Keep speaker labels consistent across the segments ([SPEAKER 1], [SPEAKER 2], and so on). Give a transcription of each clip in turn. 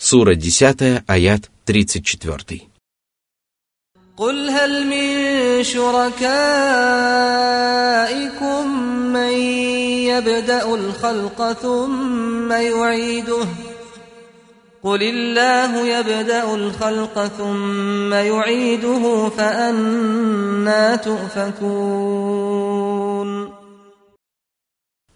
[SPEAKER 1] Сура 10, аят 34.
[SPEAKER 2] قل هل من شركائكم من يبدأ الخلق ثم يعيده قل الله يبدأ الخلق ثم يعيده فأنا تؤفكون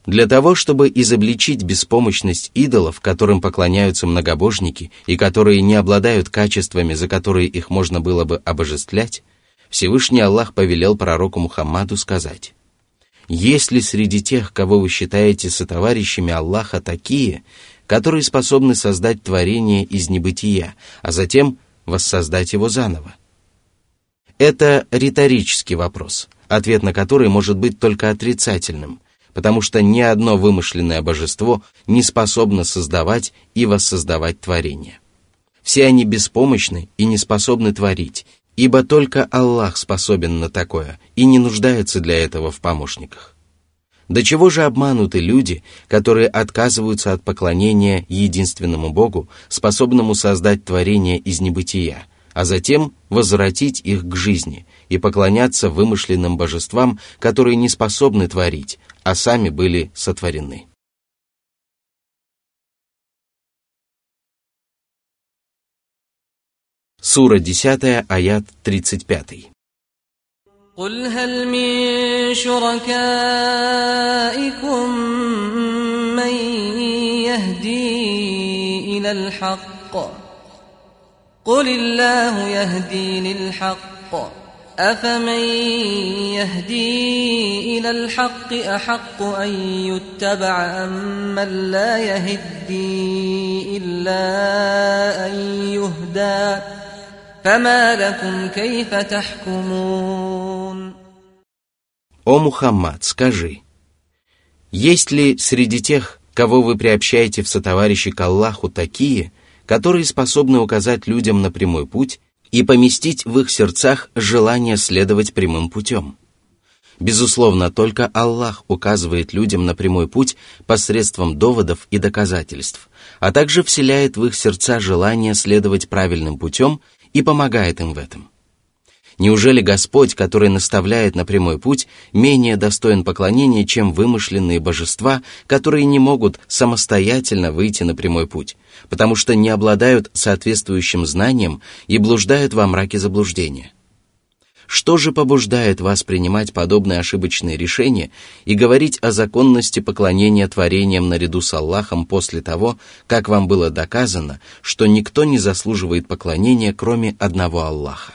[SPEAKER 1] Для того, чтобы изобличить беспомощность идолов, которым поклоняются многобожники и которые не обладают качествами, за которые их можно было бы обожествлять, Всевышний Аллах повелел пророку Мухаммаду сказать, «Есть ли среди тех, кого вы считаете сотоварищами Аллаха, такие, которые способны создать творение из небытия, а затем воссоздать его заново?» Это риторический вопрос, ответ на который может быть только отрицательным – потому что ни одно вымышленное божество не способно создавать и воссоздавать творение. Все они беспомощны и не способны творить, ибо только Аллах способен на такое и не нуждается для этого в помощниках. До чего же обмануты люди, которые отказываются от поклонения единственному Богу, способному создать творение из небытия, а затем возвратить их к жизни и поклоняться вымышленным божествам, которые не способны творить, а сами были сотворены. Сура 10, аят 35.
[SPEAKER 2] قل هل من شركائكم من يهدي إلى الحق قل الله يهدي للحق أفمن يهدي إلى الحق أحق أن يتبع أم من لا يهدي إلا أن يهدى فما لكم كيف تحكمون
[SPEAKER 1] О Мухаммад, скажи, есть ли среди тех, кого вы приобщаете в сотоварищи к Аллаху, такие, которые способны указать людям на прямой путь и поместить в их сердцах желание следовать прямым путем. Безусловно, только Аллах указывает людям на прямой путь посредством доводов и доказательств, а также вселяет в их сердца желание следовать правильным путем и помогает им в этом. Неужели Господь, который наставляет на прямой путь, менее достоин поклонения, чем вымышленные божества, которые не могут самостоятельно выйти на прямой путь, потому что не обладают соответствующим знанием и блуждают во мраке заблуждения? Что же побуждает вас принимать подобные ошибочные решения и говорить о законности поклонения творениям наряду с Аллахом после того, как вам было доказано, что никто не заслуживает поклонения, кроме одного Аллаха?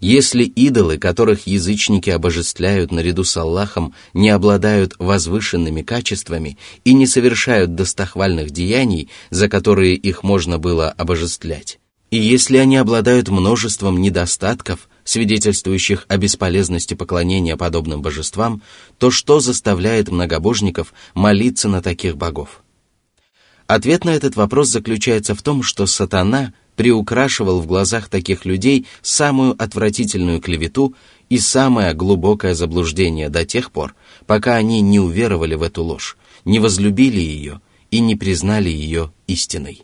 [SPEAKER 1] Если идолы, которых язычники обожествляют наряду с Аллахом, не обладают возвышенными качествами и не совершают достохвальных деяний, за которые их можно было обожествлять, и если они обладают множеством недостатков, свидетельствующих о бесполезности поклонения подобным божествам, то что заставляет многобожников молиться на таких богов? Ответ на этот вопрос заключается в том, что сатана – приукрашивал в глазах таких людей самую отвратительную клевету и самое глубокое заблуждение до тех пор, пока они не уверовали в эту ложь, не возлюбили ее и не признали ее истиной.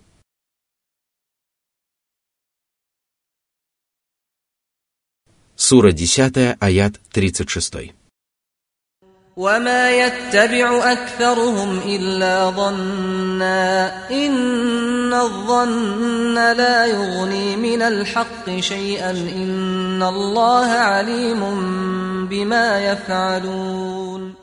[SPEAKER 1] Сура 10, аят 36.
[SPEAKER 2] وما يتبع أكثرهم إلا ظنا إن الظن لا يغني من الحق شيئا إن الله عليم بما يفعلون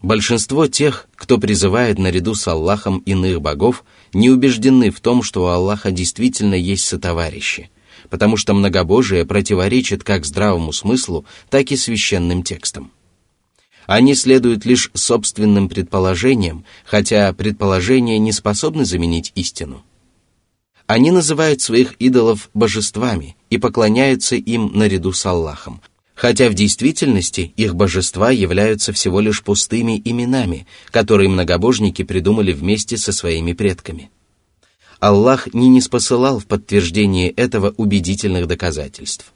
[SPEAKER 1] Большинство тех, кто призывает наряду с Аллахом иных богов, не убеждены в том, что у Аллаха действительно есть сотоварищи, потому что многобожие противоречит как здравому смыслу, так и священным текстам. Они следуют лишь собственным предположениям, хотя предположения не способны заменить истину. Они называют своих идолов божествами и поклоняются им наряду с Аллахом, хотя в действительности их божества являются всего лишь пустыми именами, которые многобожники придумали вместе со своими предками. Аллах не неспосылал в подтверждение этого убедительных доказательств.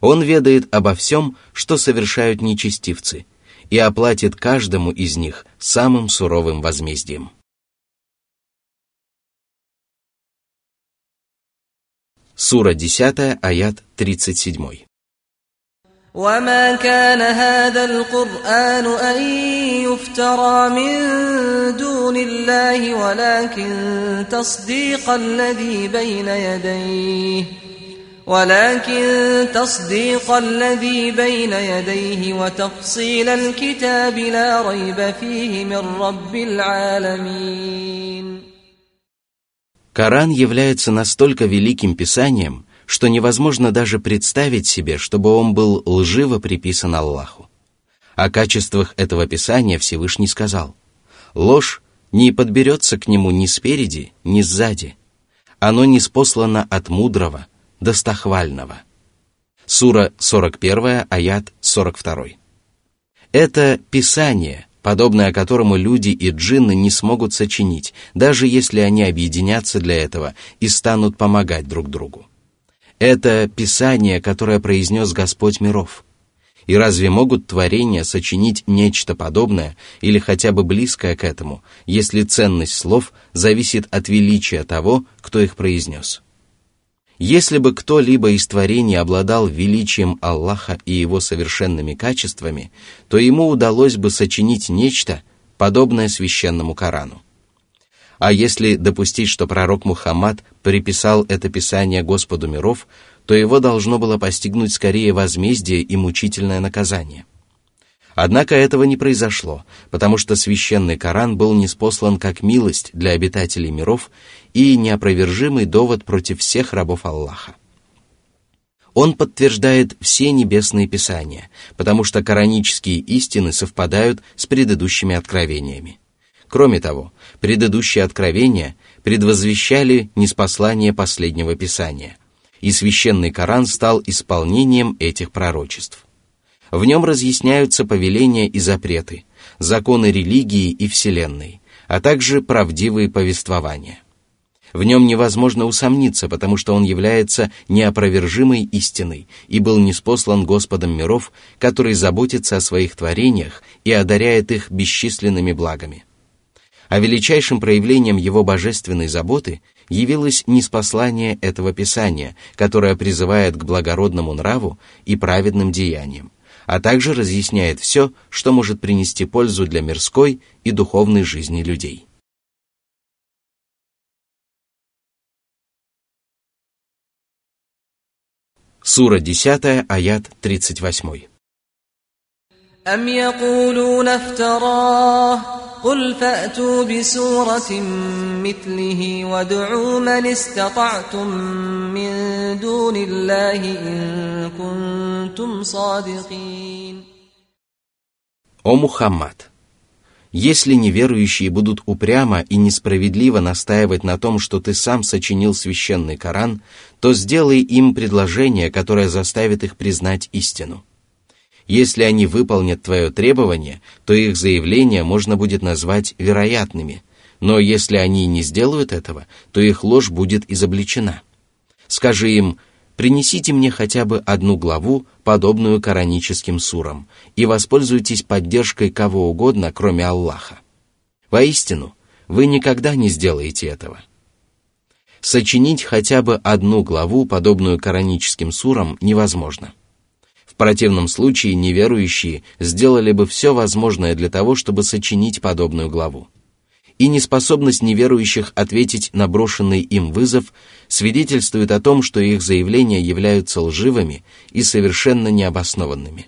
[SPEAKER 1] Он ведает обо всем, что совершают нечестивцы – и оплатит каждому из них самым суровым возмездием. Сура 10, аят 37.
[SPEAKER 2] وما كان هذا القرآن أن يفترى من دون الله ولكن تصديق الذي بين يديه ولكن تصديق الذي بين يديه وتفصيل الكتاب لا ريب فيه من رب العالمين
[SPEAKER 1] Коран является настолько великим писанием, что невозможно даже представить себе, чтобы он был лживо приписан Аллаху. О качествах этого писания Всевышний сказал, «Ложь не подберется к нему ни спереди, ни сзади. Оно не спослано от мудрого, достохвального». Сура 41, аят 42. Это Писание, подобное которому люди и джинны не смогут сочинить, даже если они объединятся для этого и станут помогать друг другу. Это Писание, которое произнес Господь миров. И разве могут творения сочинить нечто подобное или хотя бы близкое к этому, если ценность слов зависит от величия того, кто их произнес? Если бы кто-либо из творений обладал величием Аллаха и его совершенными качествами, то ему удалось бы сочинить нечто, подобное священному Корану. А если допустить, что пророк Мухаммад приписал это писание Господу миров, то его должно было постигнуть скорее возмездие и мучительное наказание – Однако этого не произошло, потому что священный Коран был неспослан как милость для обитателей миров и неопровержимый довод против всех рабов Аллаха. Он подтверждает все небесные писания, потому что коранические истины совпадают с предыдущими откровениями. Кроме того, предыдущие откровения предвозвещали неспослание последнего писания, и священный Коран стал исполнением этих пророчеств. В нем разъясняются повеления и запреты, законы религии и Вселенной, а также правдивые повествования. В нем невозможно усомниться, потому что он является неопровержимой истиной и был неспослан Господом миров, который заботится о своих творениях и одаряет их бесчисленными благами. А величайшим проявлением его божественной заботы явилось неспослание этого Писания, которое призывает к благородному нраву и праведным деяниям а также разъясняет все, что может принести пользу для мирской и духовной жизни людей. Сура 10, аят 38.
[SPEAKER 2] أم يقولون افتراه قل فأتوا بسورة مثله وادعوا من استطعتم من دون الله إن كنتم صادقين
[SPEAKER 1] О Мухаммад! Если неверующие будут упрямо и несправедливо настаивать на том, что ты сам сочинил священный Коран, то сделай им предложение, которое заставит их признать истину. Если они выполнят твое требование, то их заявления можно будет назвать вероятными, но если они не сделают этого, то их ложь будет изобличена. Скажи им, принесите мне хотя бы одну главу, подобную кораническим сурам, и воспользуйтесь поддержкой кого угодно, кроме Аллаха. Воистину, вы никогда не сделаете этого. Сочинить хотя бы одну главу, подобную кораническим сурам, невозможно противном случае неверующие сделали бы все возможное для того, чтобы сочинить подобную главу. И неспособность неверующих ответить на брошенный им вызов свидетельствует о том, что их заявления являются лживыми и совершенно необоснованными.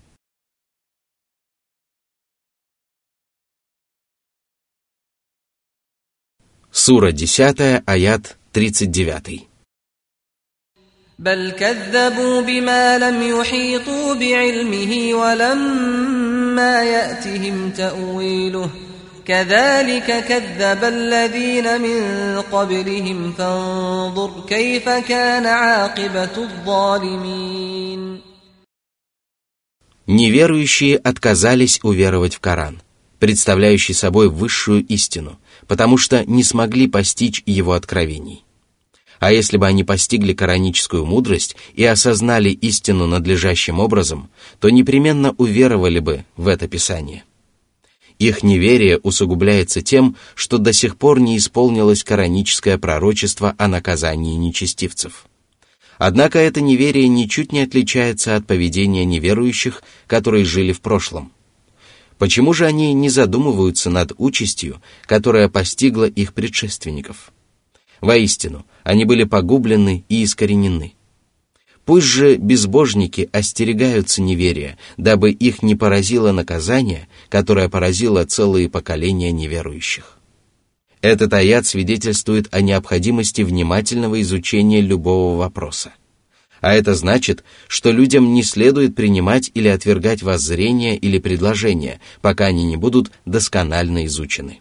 [SPEAKER 1] Сура 10, аят 39.
[SPEAKER 2] بل كذبوا بما لم يحيطوا بعلمه ولما ياتهم تاويله كذلك كذب الذين من قبلهم فانظر كيف كان عاقبه الظالمين
[SPEAKER 1] Неверующие отказались уверовать в Коран, представляющий собой высшую истину, потому что не смогли постичь его откровений. А если бы они постигли кораническую мудрость и осознали истину надлежащим образом, то непременно уверовали бы в это Писание. Их неверие усугубляется тем, что до сих пор не исполнилось кораническое пророчество о наказании нечестивцев. Однако это неверие ничуть не отличается от поведения неверующих, которые жили в прошлом. Почему же они не задумываются над участью, которая постигла их предшественников? Воистину, они были погублены и искоренены. Пусть же безбожники остерегаются неверия, дабы их не поразило наказание, которое поразило целые поколения неверующих. Этот аят свидетельствует о необходимости внимательного изучения любого вопроса. А это значит, что людям не следует принимать или отвергать воззрения или предложения, пока они не будут досконально изучены.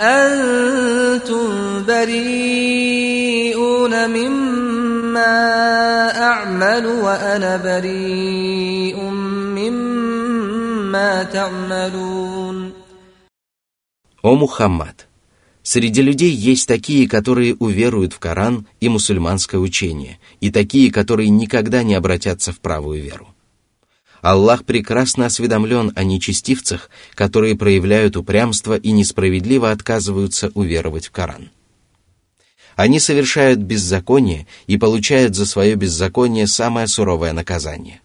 [SPEAKER 2] أنتم بريئون مما أعمل وأنا بريء مما تعملون
[SPEAKER 1] О Мухаммад! Среди людей есть такие, которые уверуют в Коран и мусульманское учение, и такие, которые никогда не обратятся в правую веру. Аллах прекрасно осведомлен о нечестивцах, которые проявляют упрямство и несправедливо отказываются уверовать в Коран. Они совершают беззаконие и получают за свое беззаконие самое суровое наказание.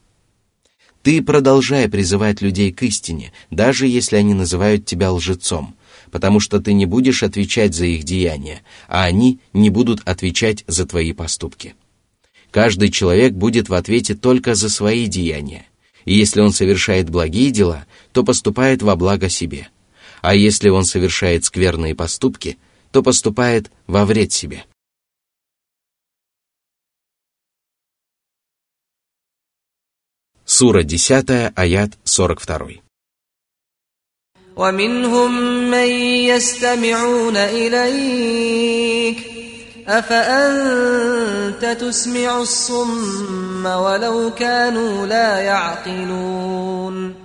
[SPEAKER 1] Ты продолжай призывать людей к истине, даже если они называют тебя лжецом, потому что ты не будешь отвечать за их деяния, а они не будут отвечать за твои поступки. Каждый человек будет в ответе только за свои деяния, и если он совершает благие дела, то поступает во благо себе, а если он совершает скверные поступки, то поступает во вред себе. Сура 10, аят 42.
[SPEAKER 2] ومنهم من يستمعون إليك أفأنت تسمع الصم ولو كانوا لا يعقلون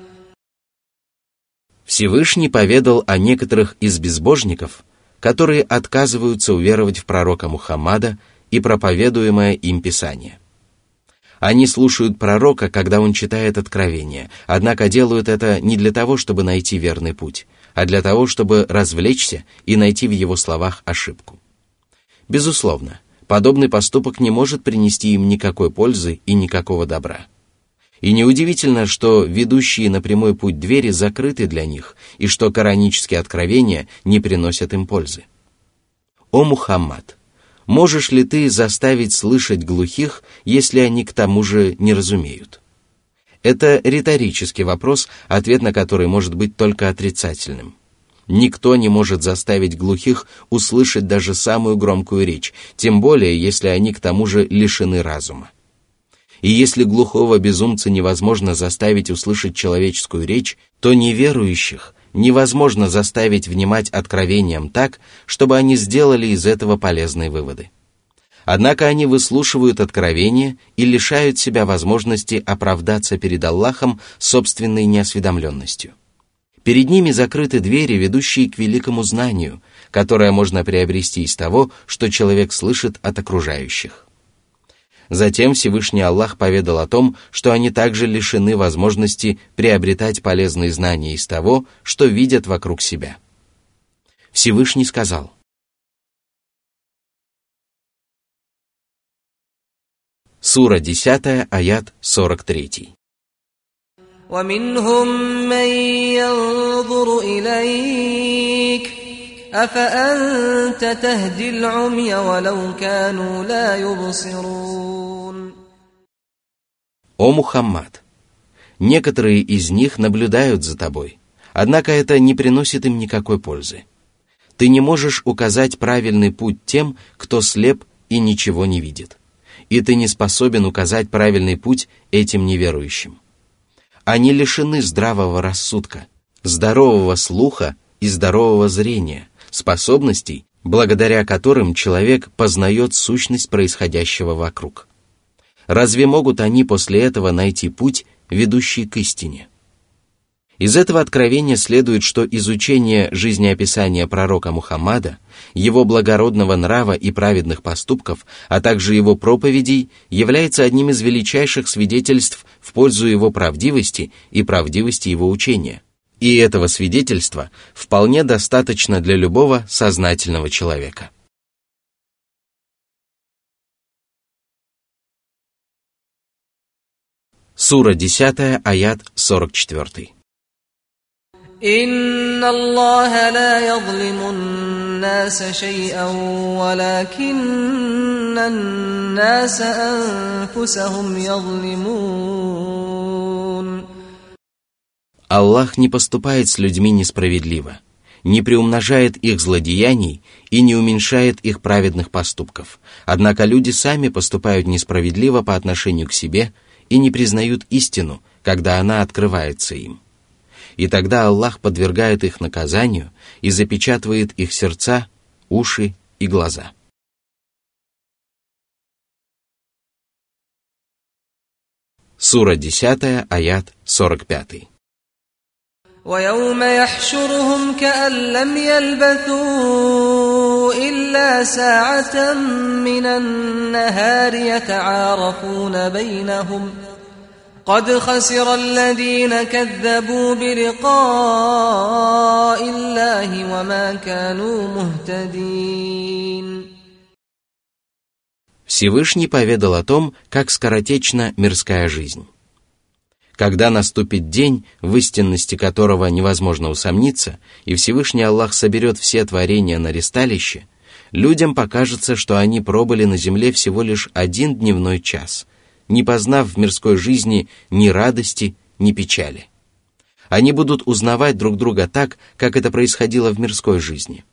[SPEAKER 1] Всевышний поведал о некоторых из безбожников, которые отказываются уверовать в пророка Мухаммада и проповедуемое им Писание. Они слушают пророка, когда он читает откровение, однако делают это не для того, чтобы найти верный путь, а для того, чтобы развлечься и найти в его словах ошибку. Безусловно, подобный поступок не может принести им никакой пользы и никакого добра. И неудивительно, что ведущие на прямой путь двери закрыты для них, и что коранические откровения не приносят им пользы. О Мухаммад! Можешь ли ты заставить слышать глухих, если они к тому же не разумеют? Это риторический вопрос, ответ на который может быть только отрицательным. Никто не может заставить глухих услышать даже самую громкую речь, тем более, если они к тому же лишены разума. И если глухого безумца невозможно заставить услышать человеческую речь, то неверующих невозможно заставить внимать откровениям так, чтобы они сделали из этого полезные выводы. Однако они выслушивают откровения и лишают себя возможности оправдаться перед Аллахом собственной неосведомленностью. Перед ними закрыты двери, ведущие к великому знанию, которое можно приобрести из того, что человек слышит от окружающих. Затем Всевышний Аллах поведал о том, что они также лишены возможности приобретать полезные знания из того, что видят вокруг себя. Всевышний сказал, Сура 10, аят 43.
[SPEAKER 2] ومنهم من ينظر إليك أفأنت تهدي العمي ولو كانوا لا يبصرون
[SPEAKER 1] О Мухаммад! Некоторые из них наблюдают за тобой, однако это не приносит им никакой пользы. Ты не можешь указать правильный путь тем, кто слеп и ничего не видит. И ты не способен указать правильный путь этим неверующим. Они лишены здравого рассудка, здорового слуха и здорового зрения, способностей, благодаря которым человек познает сущность происходящего вокруг. Разве могут они после этого найти путь, ведущий к истине. Из этого откровения следует, что изучение жизнеописания пророка Мухаммада, его благородного нрава и праведных поступков, а также его проповедей, является одним из величайших свидетельств в пользу его правдивости и правдивости его учения. И этого свидетельства вполне достаточно для любого сознательного человека. Сура 10, аят 44.
[SPEAKER 2] إن الله لا يظلم الناس شيئا ولكن الناس أنفسهم يظلمون
[SPEAKER 1] Аллах не поступает с людьми несправедливо, не приумножает их злодеяний и не уменьшает их праведных поступков. Однако люди сами поступают несправедливо по отношению к себе и не признают истину, когда она открывается им и тогда Аллах подвергает их наказанию и запечатывает их сердца, уши и глаза. Сура 10, аят 45.
[SPEAKER 2] ويوم يحشرهم كأن لم يلبثوا إلا ساعة من النهار يتعارفون بينهم ۖ قد خسر الذين كذبوا بلقاء الله وما كانوا مهتدين
[SPEAKER 1] Всевышний поведал о том, как скоротечна мирская жизнь. Когда наступит день, в истинности которого невозможно усомниться, и Всевышний Аллах соберет все творения на ресталище, людям покажется, что они пробыли на земле всего лишь один дневной час, не познав в мирской жизни ни радости, ни печали. Они будут узнавать друг друга так, как это происходило в мирской жизни.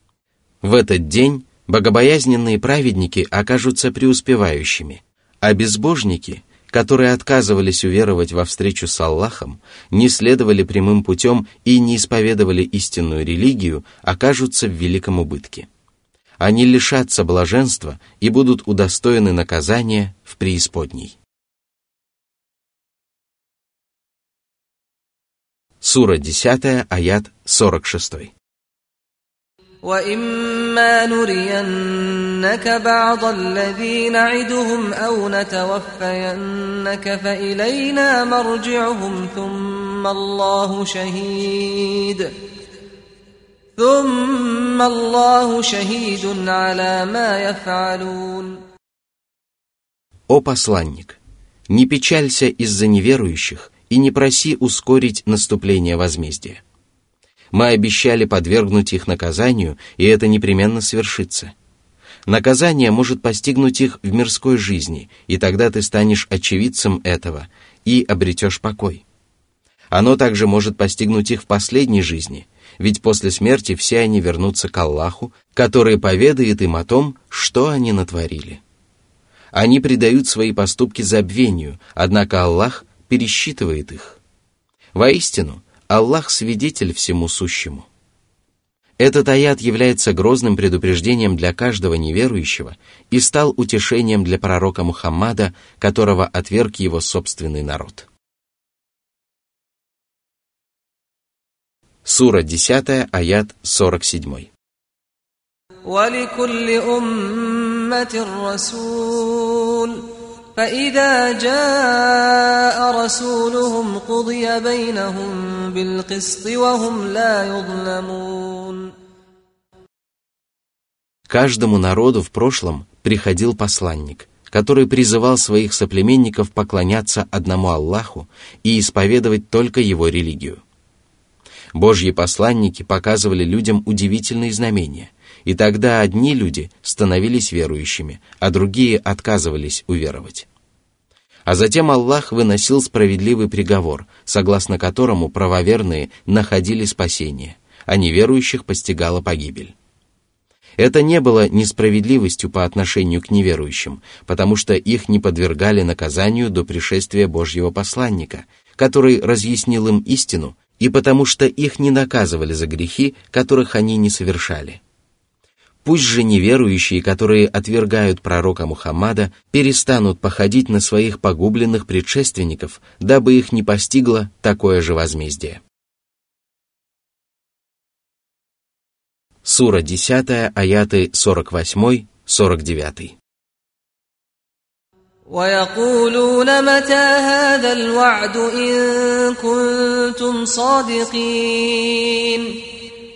[SPEAKER 1] В этот день богобоязненные праведники окажутся преуспевающими, а безбожники, которые отказывались уверовать во встречу с Аллахом, не следовали прямым путем и не исповедовали истинную религию, окажутся в великом убытке. Они лишатся блаженства и будут удостоены наказания в преисподней. Сура 10, аят 46.
[SPEAKER 2] وإما نرينك بعض الذي نعدهم أو نتوفينك فإلينا مرجعهم ثم الله شهيد ثم الله شهيد على ما يفعلون
[SPEAKER 1] О посланник, не печалься из-за неверующих – и не проси ускорить наступление возмездия. Мы обещали подвергнуть их наказанию, и это непременно свершится. Наказание может постигнуть их в мирской жизни, и тогда ты станешь очевидцем этого и обретешь покой. Оно также может постигнуть их в последней жизни, ведь после смерти все они вернутся к Аллаху, который поведает им о том, что они натворили. Они предают свои поступки забвению, однако Аллах пересчитывает их. Воистину, Аллах свидетель всему сущему. Этот аят является грозным предупреждением для каждого неверующего и стал утешением для пророка Мухаммада, которого отверг его собственный народ. Сура 10, аят 47.
[SPEAKER 2] ولكل أمة رسول فإذا جاء رسولهم قضي بينهم بالقسط وهم لا يظلمون
[SPEAKER 1] Каждому народу в прошлом приходил посланник, который призывал своих соплеменников поклоняться одному Аллаху и исповедовать только его религию. Божьи посланники показывали людям удивительные знамения, и тогда одни люди становились верующими, а другие отказывались уверовать. А затем Аллах выносил справедливый приговор, согласно которому правоверные находили спасение, а неверующих постигала погибель. Это не было несправедливостью по отношению к неверующим, потому что их не подвергали наказанию до пришествия Божьего посланника, который разъяснил им истину, и потому что их не наказывали за грехи, которых они не совершали – Пусть же неверующие, которые отвергают пророка Мухаммада, перестанут походить на своих погубленных предшественников, дабы их не постигло такое же возмездие. Сура 10, аяты 48-49.
[SPEAKER 2] ويقولون متى هذا الوعد إن كنتم صادقين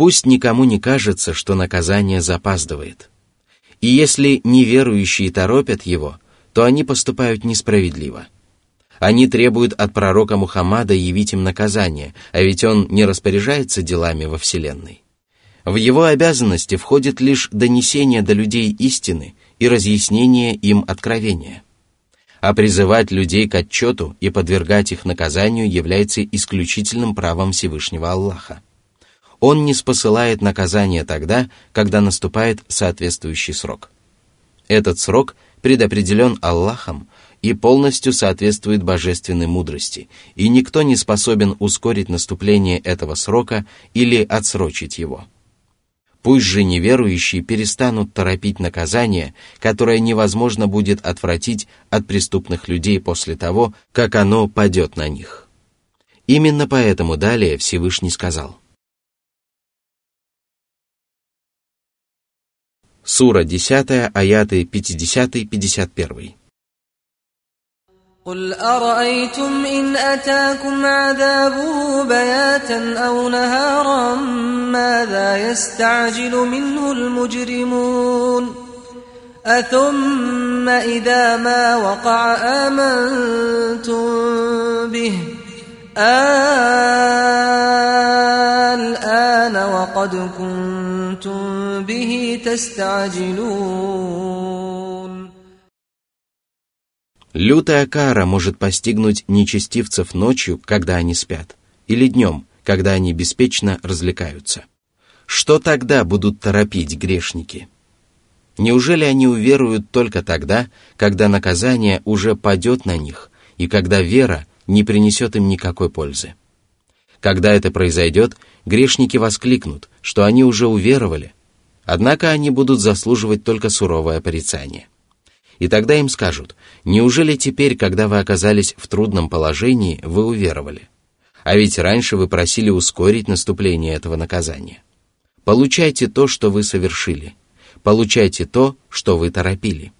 [SPEAKER 1] Пусть никому не кажется, что наказание запаздывает. И если неверующие торопят его, то они поступают несправедливо. Они требуют от пророка Мухаммада явить им наказание, а ведь он не распоряжается делами во Вселенной. В его обязанности входит лишь донесение до людей истины и разъяснение им откровения. А призывать людей к отчету и подвергать их наказанию является исключительным правом Всевышнего Аллаха. Он не спосылает наказание тогда, когда наступает соответствующий срок. Этот срок предопределен Аллахом и полностью соответствует божественной мудрости, и никто не способен ускорить наступление этого срока или отсрочить его. Пусть же неверующие перестанут торопить наказание, которое невозможно будет отвратить от преступных людей после того, как оно падет на них. Именно поэтому далее Всевышний сказал. Сура 10, аяты 50-51.
[SPEAKER 2] قل أرأيتم إن أتاكم عذابه بياتا أو نهارا ماذا يستعجل منه المجرمون أثم إذا ما وقع آمنتم به الآن وقد كنتم به تستعجلون
[SPEAKER 1] Лютая кара может постигнуть нечестивцев ночью, когда они спят, или днем, когда они беспечно развлекаются. Что тогда будут торопить грешники? Неужели они уверуют только тогда, когда наказание уже падет на них, и когда вера не принесет им никакой пользы? Когда это произойдет, грешники воскликнут, что они уже уверовали, однако они будут заслуживать только суровое порицание. И тогда им скажут, неужели теперь, когда вы оказались в трудном положении, вы уверовали? А ведь раньше вы просили ускорить наступление этого наказания. Получайте то, что вы совершили. Получайте то, что вы торопили.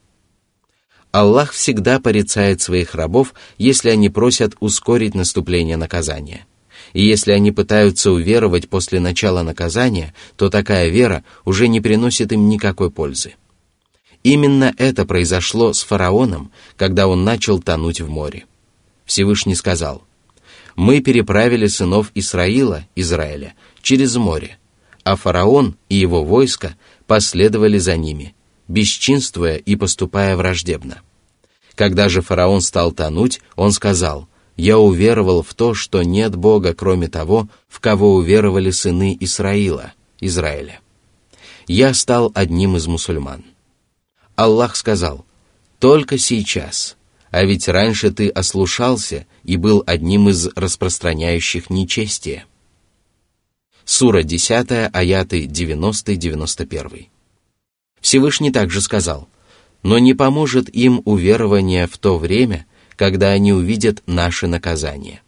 [SPEAKER 1] Аллах всегда порицает своих рабов, если они просят ускорить наступление наказания. И если они пытаются уверовать после начала наказания, то такая вера уже не приносит им никакой пользы. Именно это произошло с фараоном, когда он начал тонуть в море. Всевышний сказал, «Мы переправили сынов Исраила, Израиля, через море, а фараон и его войско последовали за ними, бесчинствуя и поступая враждебно. Когда же фараон стал тонуть, он сказал, «Я уверовал в то, что нет Бога, кроме того, в кого уверовали сыны Исраила, Израиля. Я стал одним из мусульман». Аллах сказал, «Только сейчас, а ведь раньше ты ослушался и был одним из распространяющих нечестие». Сура 10, аяты 90-91. Всевышний также сказал, «Но не поможет им уверование в то время, когда они увидят наши наказания».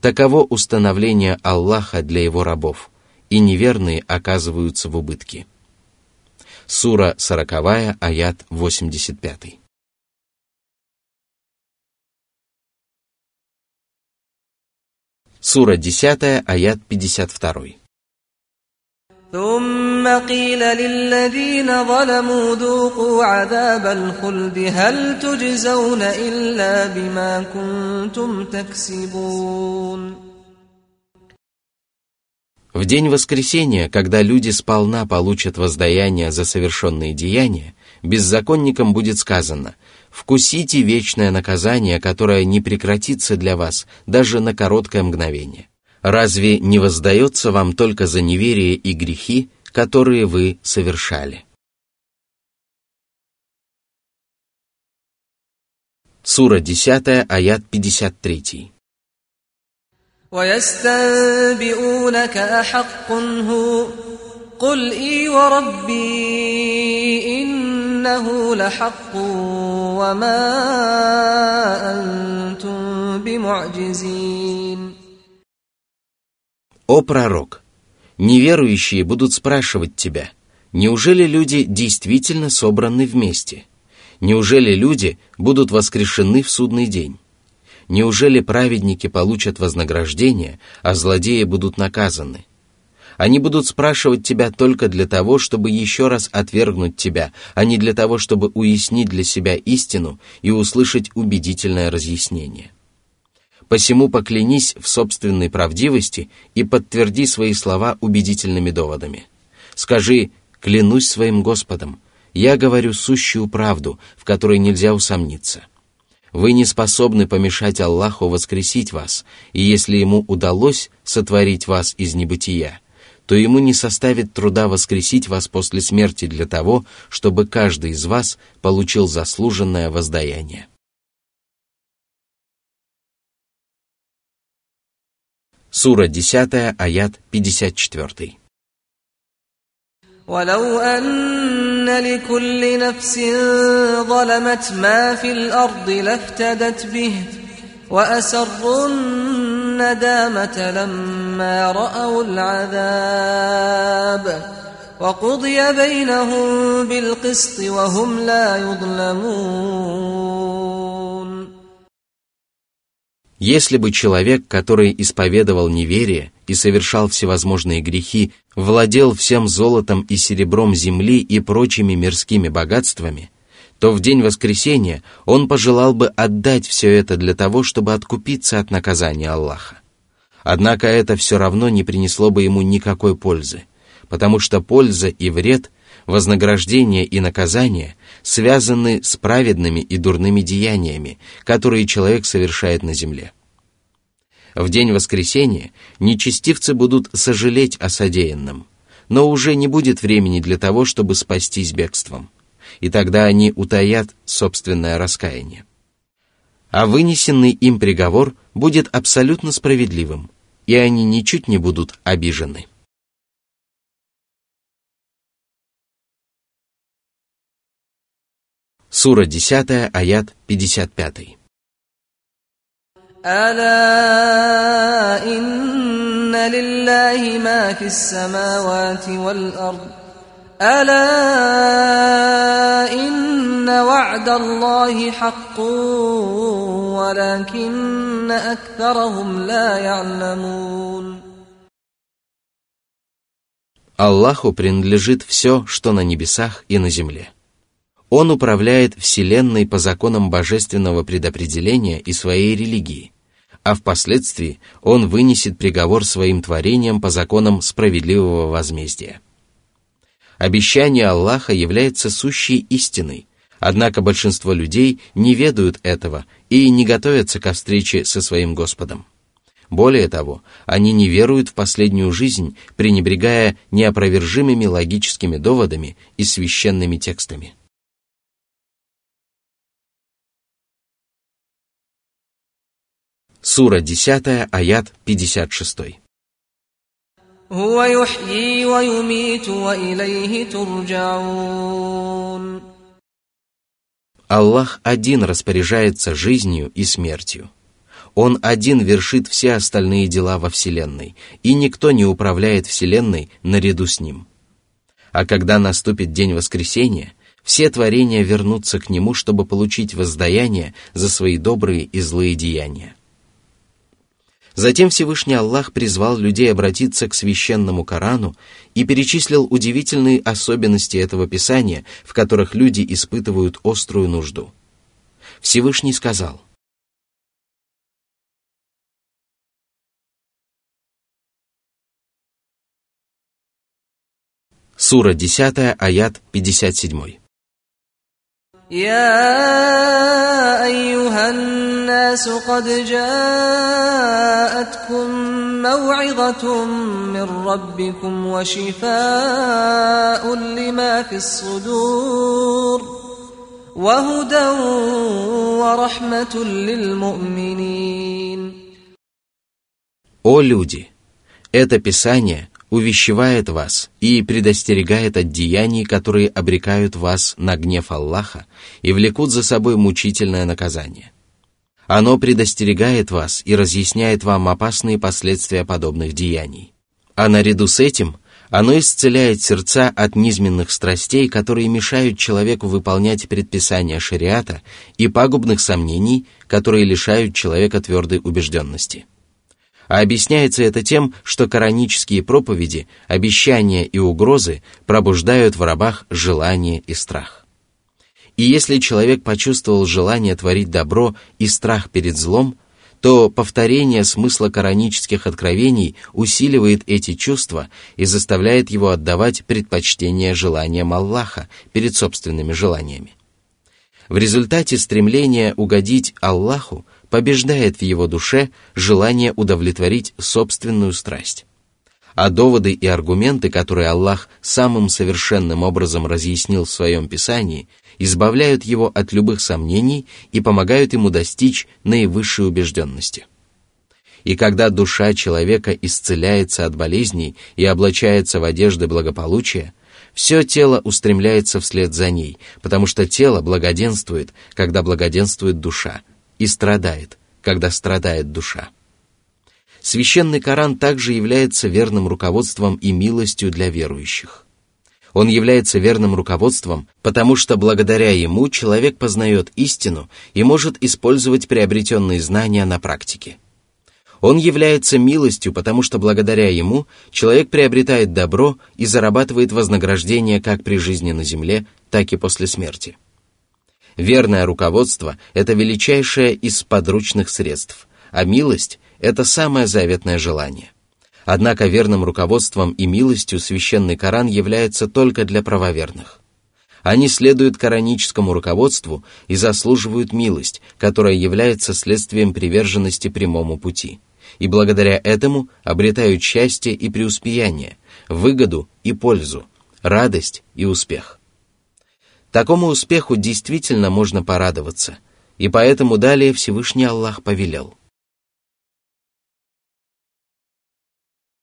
[SPEAKER 1] Таково установление Аллаха для его рабов, и неверные оказываются в убытке. Сура 40, аят 85. Сура 10, аят 52.
[SPEAKER 2] ثم قيل للذين ظلموا ذوقوا عذاب الخلد هل تجزون إلا بما كنتم تكسبون
[SPEAKER 1] В день воскресения, когда люди сполна получат воздаяние за совершенные деяния, беззаконникам будет сказано «Вкусите вечное наказание, которое не прекратится для вас даже на короткое мгновение. Разве не воздается вам только за неверие и грехи, которые вы совершали?» Сура 10, аят 53.
[SPEAKER 2] ويستنبئونك أحق هو قل إي وربي إنه لحق وما أنتم بمعجزين
[SPEAKER 1] о пророк! Неверующие будут спрашивать тебя, неужели люди действительно собраны вместе? Неужели люди будут воскрешены в судный день? Неужели праведники получат вознаграждение, а злодеи будут наказаны? Они будут спрашивать тебя только для того, чтобы еще раз отвергнуть тебя, а не для того, чтобы уяснить для себя истину и услышать убедительное разъяснение. Посему поклянись в собственной правдивости и подтверди свои слова убедительными доводами. Скажи «клянусь своим Господом», я говорю сущую правду, в которой нельзя усомниться – вы не способны помешать Аллаху воскресить вас, и если Ему удалось сотворить вас из небытия, то Ему не составит труда воскресить вас после смерти для того, чтобы каждый из вас получил заслуженное воздаяние. Сура 10, аят 54.
[SPEAKER 2] ولو أن لكل نفس ظلمت ما في الأرض لافتدت به وأسروا الندامة لما رأوا العذاب وقضي بينهم بالقسط وهم لا يظلمون
[SPEAKER 1] Если бы человек, который исповедовал неверие и совершал всевозможные грехи, владел всем золотом и серебром земли и прочими мирскими богатствами, то в день воскресения он пожелал бы отдать все это для того, чтобы откупиться от наказания Аллаха. Однако это все равно не принесло бы ему никакой пользы, потому что польза и вред, вознаграждение и наказание связаны с праведными и дурными деяниями, которые человек совершает на земле. В день воскресения нечестивцы будут сожалеть о содеянном, но уже не будет времени для того, чтобы спастись бегством, и тогда они утаят собственное раскаяние. А вынесенный им приговор будет абсолютно справедливым, и они ничуть не будут обижены. Сура 10, аят 55.
[SPEAKER 2] ألا إن لله ما في السماوات والأرض ألا إن وعد الله حق ولكن أكثرهم لا يعلمون
[SPEAKER 1] Аллаху принадлежит все, что на небесах и на земле. Он управляет Вселенной по законам божественного предопределения и своей религии, а впоследствии он вынесет приговор своим творениям по законам справедливого возмездия. Обещание Аллаха является сущей истиной, однако большинство людей не ведают этого и не готовятся ко встрече со своим Господом. Более того, они не веруют в последнюю жизнь, пренебрегая неопровержимыми логическими доводами и священными текстами. Сура 10, аят 56. Аллах один распоряжается жизнью и смертью. Он один вершит все остальные дела во Вселенной, и никто не управляет Вселенной наряду с Ним. А когда наступит день воскресения, все творения вернутся к Нему, чтобы получить воздаяние за свои добрые и злые деяния. Затем Всевышний Аллах призвал людей обратиться к священному Корану и перечислил удивительные особенности этого писания, в которых люди испытывают острую нужду. Всевышний сказал, Сура 10, аят 57.
[SPEAKER 2] يا أيها الناس قد جاءتكم موعظة من ربكم وشفاء لما في الصدور وهدى ورحمة للمؤمنين
[SPEAKER 1] О люди! Это Писание увещевает вас и предостерегает от деяний, которые обрекают вас на гнев Аллаха и влекут за собой мучительное наказание. Оно предостерегает вас и разъясняет вам опасные последствия подобных деяний. А наряду с этим оно исцеляет сердца от низменных страстей, которые мешают человеку выполнять предписания шариата и пагубных сомнений, которые лишают человека твердой убежденности. А объясняется это тем, что коранические проповеди, обещания и угрозы пробуждают в рабах желание и страх. И если человек почувствовал желание творить добро и страх перед злом, то повторение смысла коранических откровений усиливает эти чувства и заставляет его отдавать предпочтение желаниям Аллаха перед собственными желаниями. В результате стремления угодить Аллаху – побеждает в его душе желание удовлетворить собственную страсть. А доводы и аргументы, которые Аллах самым совершенным образом разъяснил в своем Писании, избавляют его от любых сомнений и помогают ему достичь наивысшей убежденности. И когда душа человека исцеляется от болезней и облачается в одежды благополучия, все тело устремляется вслед за ней, потому что тело благоденствует, когда благоденствует душа, и страдает, когда страдает душа. Священный Коран также является верным руководством и милостью для верующих. Он является верным руководством, потому что благодаря ему человек познает истину и может использовать приобретенные знания на практике. Он является милостью, потому что благодаря ему человек приобретает добро и зарабатывает вознаграждение как при жизни на земле, так и после смерти. Верное руководство – это величайшее из подручных средств, а милость – это самое заветное желание. Однако верным руководством и милостью священный Коран является только для правоверных. Они следуют кораническому руководству и заслуживают милость, которая является следствием приверженности прямому пути, и благодаря этому обретают счастье и преуспеяние, выгоду и пользу, радость и успех. Такому успеху действительно можно порадоваться, и поэтому далее Всевышний Аллах повелел.